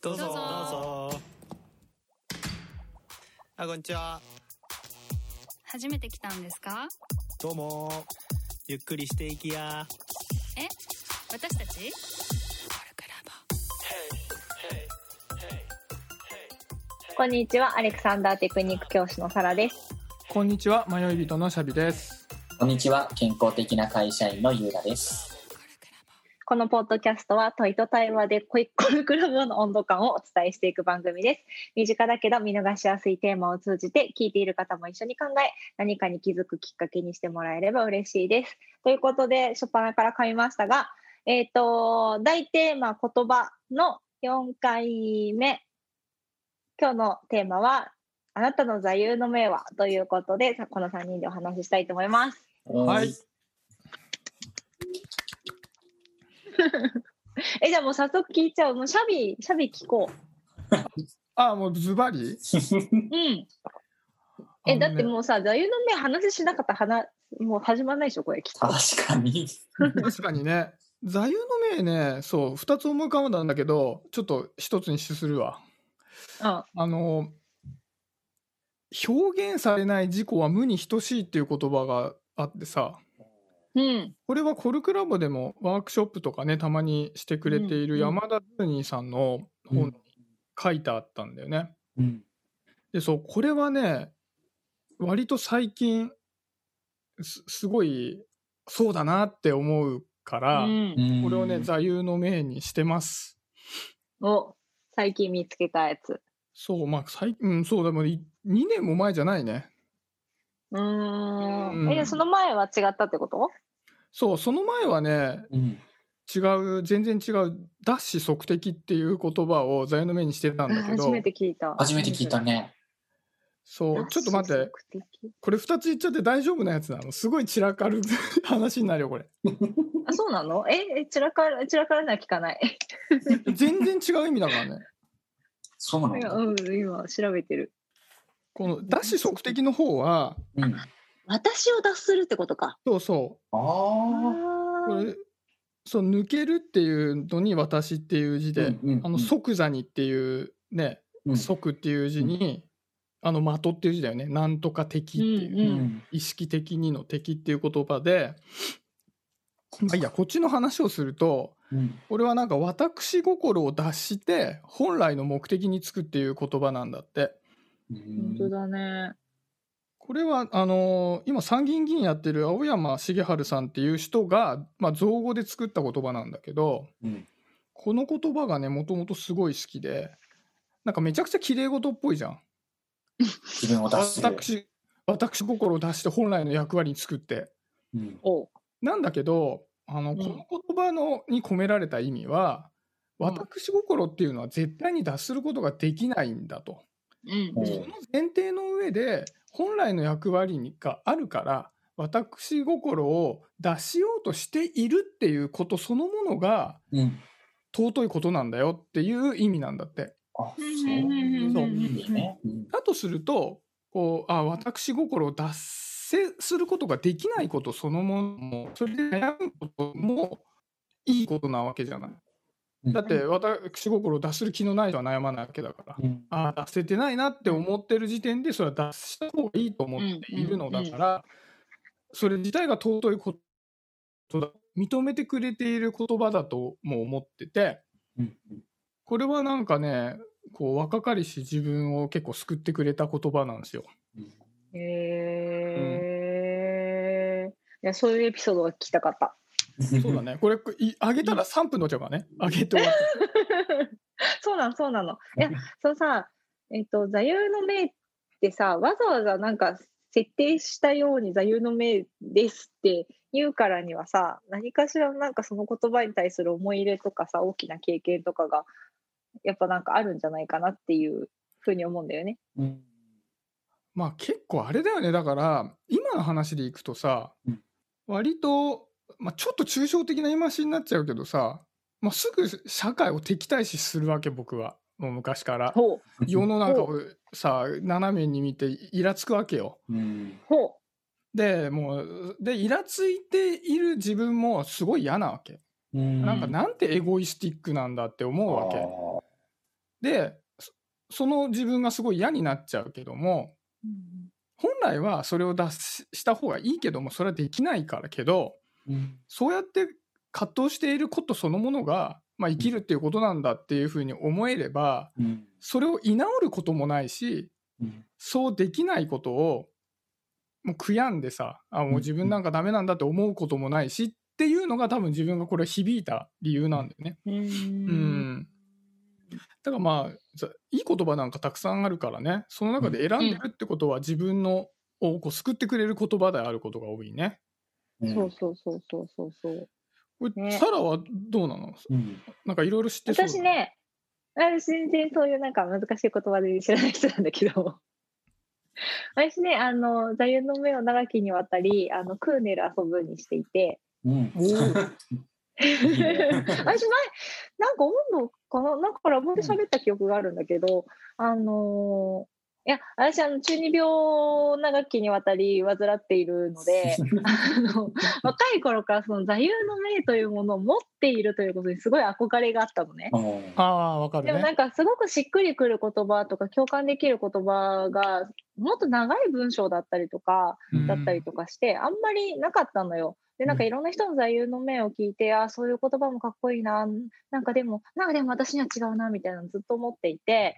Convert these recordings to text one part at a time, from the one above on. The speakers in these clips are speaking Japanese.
どうぞ。どうぞ。どうぞあこんにちは。初めて来たんですか？どうも。ゆっくりしていきや。え？私たち？こんにちは、アレクサンダーテクニック教師のサラです。こんにちは、迷い人のシャビです。こんにちは。健康的な会社員のゆうらです。このポッドキャストは問いと対話でコイコルクラブの温度感をお伝えしていく番組です。身近だけど見逃しやすいテーマを通じて聞いている方も一緒に考え、何かに気づくきっかけにしてもらえれば嬉しいです。ということで、初っ端から噛みましたが、えっ、と、大テーマ言葉の4回目。今日のテーマは、あなたの座右の銘はということで、この3人でお話ししたいと思います。はい。え、じゃあもう早速聞いちゃう。もうシャビ、シャビ聞こ あ、もうズバリ？う。うん。え、だってもうさ、座右の銘話しなかったら話、もう始まんないでしょ、これきっと。確かに。う、ね、確かにね、座右の銘ね、そう、2つ思い浮かんだんだけど、ちょっと一つに資するわ。うん。あの、表現されない自己は無に等しいっていう言葉があってさ、うん。これはコルクラボでもワークショップとかね、たまにしてくれているうん山田ズーニーさんの本に書いてあったんだよね。うん。で、そう、これはね、割と最近、すすごい、そうだなって思うから、うん。これをね、座右の銘にしてます。お、最近見つけたやつ。そう、まあ、最近、うん、そう、でもい2年も前じゃないね。うーん。うんえ、その前は違ったってこと？そう、その前はね、うん。違う、全然違う、ダッシュ即敵っていう言葉を座右の銘にしてたんだけど初、めて聞いた。初めて聞いたね。そう、ちょっと待って、これ2つ言っちゃって大丈夫なやつなの？すごい散らかる 話になるよ、これ。あ、そうなの？え、え散らかる、散らかるのは聞かない。全然違う意味だからね。そうなんだ。いやうん、今調べてる。このダッシュ即敵の方は、うん。私を脱するってことか。そうそう、ああ。これそう抜けるっていうのに私っていう字で、うんうんうんあの即座にっていうね、うん即っていう字に、あの的っていう字だよねなんとか敵っていう、うんうん。意識的にの敵っていう言葉で、まあ、いいやこっちの話をするとうん。これはなんか私心を脱して本来の目的につくっていう言葉なんだって本当だね。これはあのー今参議院議員やってる青山茂春さんっていう人が、まあ、造語で作った言葉なんだけど、うん。この言葉がねもともとすごい好きでなんかめちゃくちゃ綺麗事っぽいじゃん自分を出す。私私心を出して本来の役割に作ってうん。おなんだけどあの、んこの言葉のに込められた意味はうん私心っていうのは絶対に脱することができないんだと、うんおその前提の上で本来の役割にがあるから私心を出しようとしているっていうことそのものがうん。尊いことなんだよっていう意味なんだって。だとするとこうあ私心を脱せすることができないことそのものもそれで悩むこともいいことなわけじゃない。うんだって私心を脱する気のない人は悩まないわけだから。うん。ああ出せてないなって思ってる時点でそれは脱した方がいいと思っているのだから、それ自体が尊いことだ認めてくれている言葉だとも思っててうん。これはなんかねこう若かりし自分を結構救ってくれた言葉なんですよ。へえ。いや、そういうエピソードが聞きたかった。そうだね。これいあげたら3分のっちゃうからね。あげて終わって そうなの、そうなの。いや、そのさ、えっ、と、座右の銘ってさ、わざわざなんか設定したように座右の銘ですって言うからにはさ、何かしらなんかその言葉に対する思い入れとかさ、大きな経験とかが、やっぱなんかあるんじゃないかなっていうふうに思うんだよね。うん。まあ結構あれだよね。だから今の話でいくとさ、うん。割と、まあ、ちょっと抽象的な言い回しになっちゃうけどさ、まあ、すぐ社会を敵対視するわけ僕はもう昔から世の中をさ斜めに見てイラつくわけよ。うん。ほでもうでイラついている自分もすごい嫌なわけ。うんなんかなんてエゴイスティックなんだって思うわけ。でそその自分がすごい嫌になっちゃうけども本来はそれを脱しした方がいいけどもそれはできないからけどうん。そうやって葛藤していることそのものが、まあ、生きるっていうことなんだっていうふうに思えればうん。それを居直ることもないしうん。そうできないことをもう悔やんでさあもう自分なんかダメなんだって思うこともないしっていうのが多分自分がこれ響いた理由なんだよね。うん。うん。だからまあざいい言葉なんかたくさんあるからね。その中で選んでるってことは自分のをこう救ってくれる言葉であることが多いね。うん。そうそうそうそうそうそう。これ、ね。サラはどうなの？うん。なんかいろいろ知ってそう。だ私ね、私全然そういうなんか難しい言葉で知らない人なんだけど、私ね、あの、座右の銘を長きにわたり、あの、クーネル遊ぶにしていて、うん。私前、なんか温度かな？なんかラボで喋った記憶があるんだけど、あのーいや、私、あの、中二病を長きにわたり患っているので、あの、若い頃からその座右の銘というものを持っているということにすごい憧れがあったのね。ああわかるでもなね。んかすごくしっくりくる言葉とか共感できる言葉がもっと長い文章だったりとかうんだったりとかして、あんまりなかったのよ。でなんかいろんな人の座右の銘を聞いて、あそういう言葉もかっこいいななんかでもなんかでも私には違うなみたいなのずっと思っていて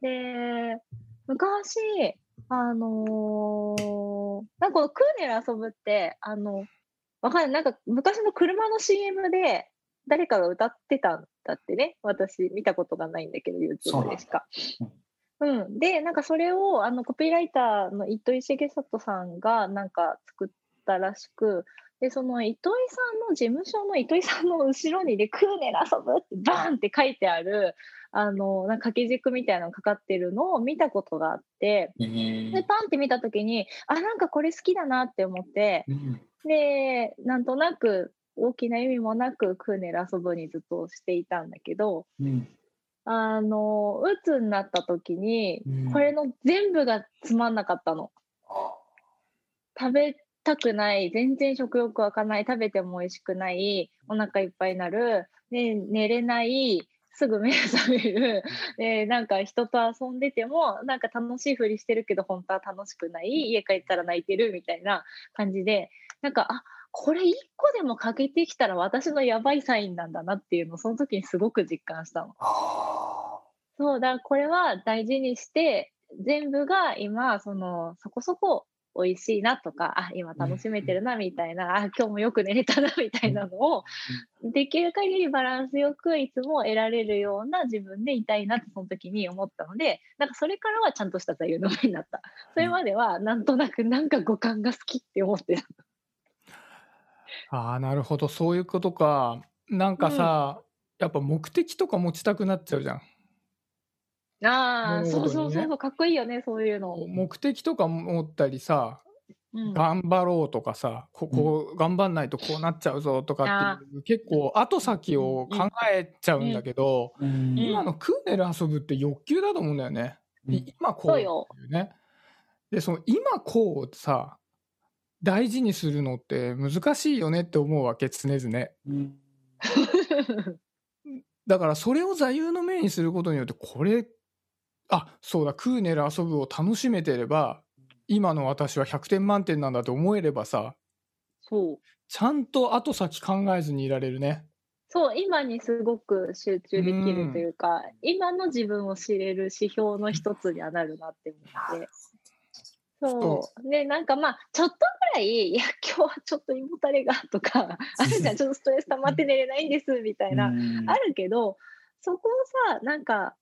で昔あのーなんかこのクーネル遊ぶってあのわかんない。なんか昔の車の CM で誰かが歌ってたんだってね。私見たことがないんだけど YouTube でしか。うん、でなんかそれをあのコピーライターの糸井重里さんがなんか作ったらしくでその糸井さんの事務所の糸井さんの後ろにで「クーネル遊ぶ」ってバーンって書いてあるあのなんか掛け軸みたいなのがかかってるのを見たことがあってえーでパンって見た時にあなんかこれ好きだなって思ってうん。でなんとなく大きな意味もなくクーネル遊ぶにずっとしていたんだけどうん。あの鬱になった時にうん。これの全部がつまんなかったの。あ食べたくない全然食欲湧かない食べても美味しくないお腹いっぱいになる、で寝れないすぐ目が覚める。でなんか人と遊んでてもなんか楽しいふりしてるけど本当は楽しくない家帰ったら泣いてるみたいな感じでなんかあこれ1個でも欠けてきたら私のやばいサインなんだなっていうのをその時にすごく実感したの。あそうだこれは大事にして全部が今そのそこそこ美味しいなとかあ今楽しめてるなみたいな、あ今日もよく寝れたなみたいなのをできる限りバランスよくいつも得られるような自分でいたいなってその時に思ったのでなんかそれからはちゃんとした座右の銘になった。それまではなんとなくなんか五感が好きって思ってた。ああなるほど。そういうことか。なんかさ、やっぱ目的とか持ちたくなっちゃうじゃん。ああ、ね。そうそうそうそうかっこいいよねそういうの、目的とか持ったりさうん、頑張ろうとかさここ頑張んないとこうなっちゃうぞとかっていう結構後先を考えちゃうんだけど、ーうん。今のクーネル遊ぶって欲求だと思うんだよね。うん。い今こうっていうね。でその今こうをさ大事にするのって難しいよねって思うわけ常々。うん。だからそれを座右の銘にすることによってこれあそうだクーネル遊ぶを楽しめてれば今の私は100点満点なんだと思えればさそうちゃんと後先考えずにいられるね。そう、今にすごく集中できるというか、今の自分を知れる指標の一つにはなるなって思って。そう。で、なんかまあ、ちょっとぐらい、いや、今日はちょっと胃もたれがとか、あるじゃん、ちょっとストレス溜まって寝れないんです、みたいな、うんあるけど、そこをさ、なんか、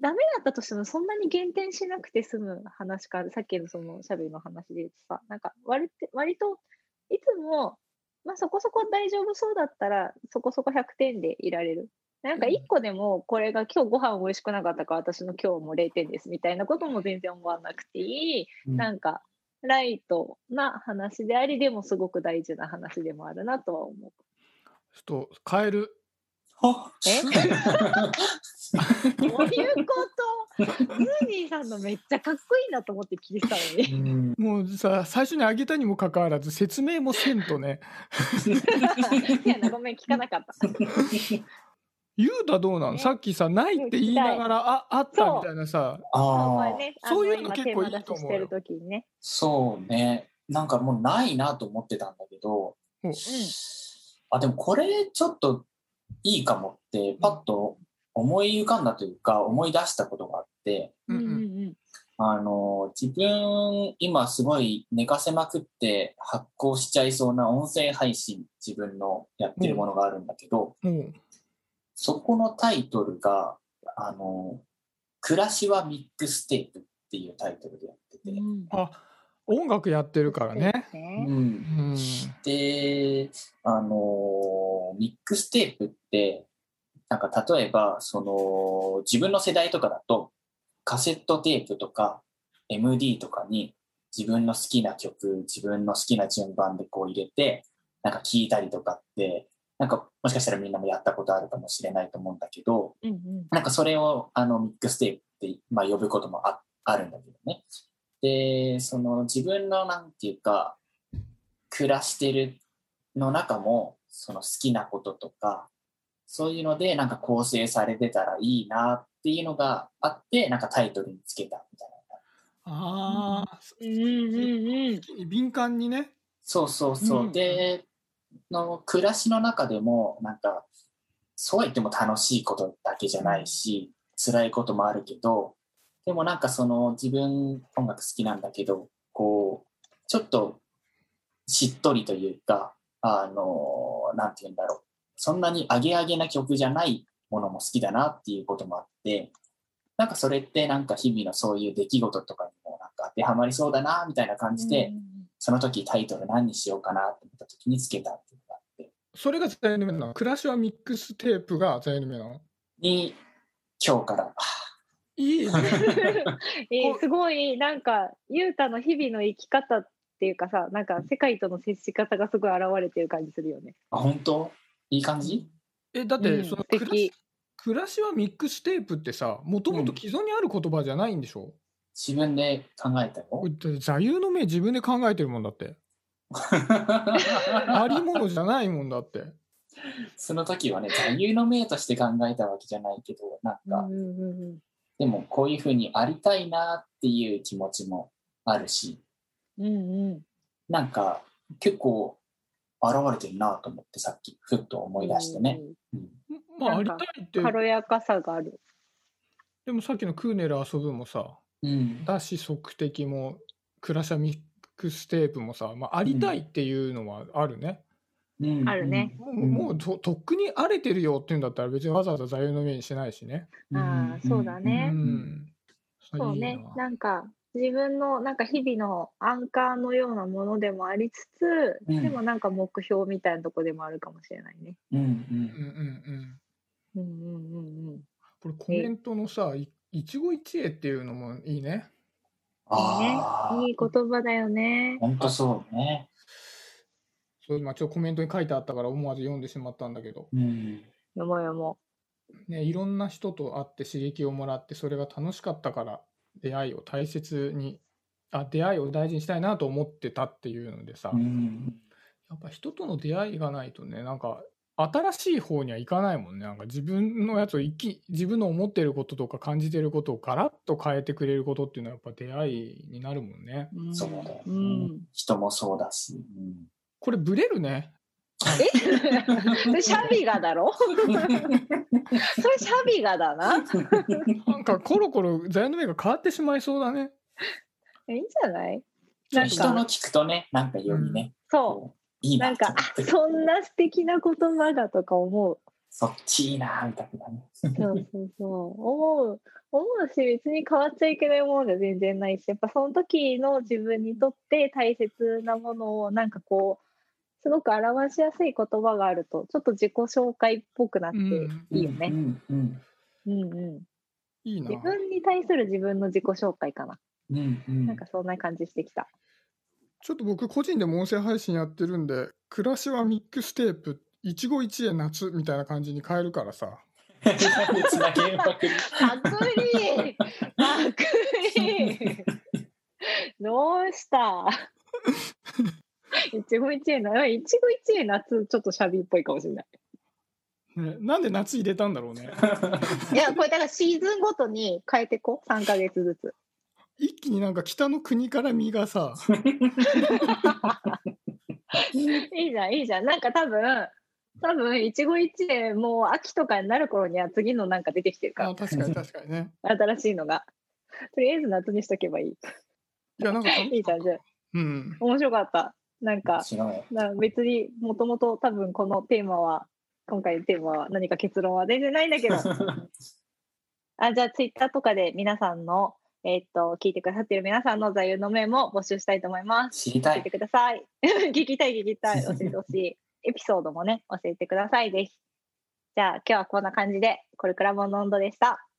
ダメだったとしてもそんなに減点しなくて済む話から、さっきのそのシャベルの話で言うとさ、なんか割って割といつも、まあ、そこそこ大丈夫そうだったら、そこそこ100点でいられる。なんか1個でもこれが今日ご飯美味しくなかったから私の今日も0点ですみたいなことも全然思わなくていい。うんなんかライトな話であり、でもすごく大事な話でもあるなとは思う。ちょっと変える。あえ？どういうこと？ズーニーさんのめっちゃかっこいいなと思って聞いてたのに。うん。もうさ最初にあげたにもかかわらず説明もせんとね。いやな、ごめん、聞かなかった。ゆうたどうなの、ねさっきさ、ないって言いながら、あ、あったみたいなさ、そう。こああ、そういうの今結構いいと思うよ。出ししてる時にね。そうね。なんかもうないなと思ってたんだけど、うん。あ、でもこれちょっといいかもって、パッと思い浮かんだというか、思い出したことがあって、うんうんうんあの、自分、今すごい寝かせまくって発行しちゃいそうな音声配信、自分のやってるものがあるんだけど、もう、そこのタイトルが、あの、暮らしはミックステープっていうタイトルでやってて、うん。あ、音楽やってるからね。ねうんうん。で、あの、ミックステープって、なんか例えば、その、自分の世代とかだと、カセットテープとか MD とかに自分の好きな曲、自分の好きな順番でこう入れて、なんか聴いたりとかって、なんかもしかしたらみんなもやったことあるかもしれないと思うんだけど、うんうんなんかそれをあのミックステープって、まあ、呼ぶこともああるんだけどね。で、その自分のなんていうか、暮らしてるの中も、その好きなこととか、そういうのでなんか構成されてたらいいなっていうのがあって、なんかタイトルにつけたみたいな。ああ、うんうんうん。敏感にね。そうそうそう。うんで、の暮らしの中でも、なんか、そうは言っても楽しいことだけじゃないし、辛いこともあるけど、でもなんかその自分音楽好きなんだけど、こう、ちょっとしっとりというか、あの、なんて言うんだろう。そんなにアゲアゲな曲じゃないものも好きだなっていうこともあって、なんかそれってなんか日々のそういう出来事とかにもなんか当てはまりそうだなみたいな感じで、その時タイトル何にしようかなって思った時につけたっていうのがあって、それが座右の銘なの？暮らしはミックステープが座右の銘なの？に、今日から、いいね。えーすごいなんかゆうたの日々の生き方っていうかさなんか世界との接し方がすごい現れてる感じするよね。あ、本当？いい感じ？え、だって、うんその暮らし、暮らしはミックステープってさ、もともと既存にある言葉じゃないんでしょ、自分で考えたよこ。れだって座右の銘自分で考えてるもんだって。ありものじゃないもんだって。その時はね、座右の銘として考えたわけじゃないけど、なんか、うんうんうんでもこういうふうにありたいなっていう気持ちもあるし、うんうんなんか結構現れてるなと思ってさっきふっと思い出してね。うんまあ、ありたいって、軽やかさがある。でもさっきのクーネル遊ぶもさ、うん。だし即敵も、暮らしはミックステープもさ、まあ、ありたいっていうのはあるね。うんあるね。もうもうととっくに荒れてるよって言うんだったら別にわざわざ座右の銘にしないしね。ああそうだうねん。いいそうねな。なんか自分のなんか日々のアンカーのようなものでもありつつ、うんでもなんか目標みたいなとこでもあるかもしれないね。うんうんうんうんうん。うんうんうんうん。これコメントのさ、い一期一会っていうのもいいね。ああ、いいね。いい言葉だよね。本当そうね。そう今ちょっとコメントに書いてあったから思わず読んでしまったんだけど、うん。よもよも。ね、いろんな人と会って刺激をもらってそれが楽しかったから出会いを大切にあ出会いを大事にしたいなと思ってたっていうのでさ、うん。やっぱ人との出会いがないとねなんか新しい方にはいかないもんね。なんか自分のやつを生き自分の思ってることとか感じてることをガラッと変えてくれることっていうのはやっぱ出会いになるもんね。うん。そうだよね、うん。人もそうだし。これブレるねえ？シャビガだろ？それシャビガ だな？なんかコロコロ座右の銘が変わってしまいそうだねいいんじゃない？なん人のか、聞くとね、なんかよりね、そこういいうなんと思っ、てあそんな素敵な言葉だとか思う。そっちいいなみたいなね。そうそうそう。思う、思うし、別に変わっちゃいけないものじゃ全然ないし、やっぱその時の自分にとって大切なものを、なんかこう、すごく表しやすい言葉があると、ちょっと自己紹介っぽくなってうん。いいよね。うんうんうん。うん。いいな。自分に対する自分の自己紹介かな。うんうん。なんかそんな感じしてきた。ちょっと僕個人でも音声配信やってるんで暮らしはミックステープ一期一会夏みたいな感じに変えるからさ。なんでつなげまくりパクリパクリどうした？一期一会な、一期一会夏、ちょっとシャビっぽいかもしれない。ねなんで夏入れたんだろうね。いや、これだからシーズンごとに変えてこう。3ヶ月ずつ。一気になんか北の国から実がさ、いいじゃん、いいじゃん。なんか多分、多分、一期一会、もう秋とかになる頃には次のなんか出てきてるかあ確かに確かにね。ら、新しいのが。とりあえず夏にしとけばいい。いや、なんか、いいじゃん、じゃあ。うん。面白かった。なんか、別にもともと多分このテーマは、今回のテーマは何か結論は全然ないんだけど、あじゃあツイッターとかで皆さんの、えーっと、聞いてくださってる皆さんの座右の銘も募集したいと思います。知りたい教えて。ください。聞きたい聞きたい。教えてほしい。エピソードもね、教えてください。ぜひ。じゃあ今日はこんな感じで、コルクラボの温度でした。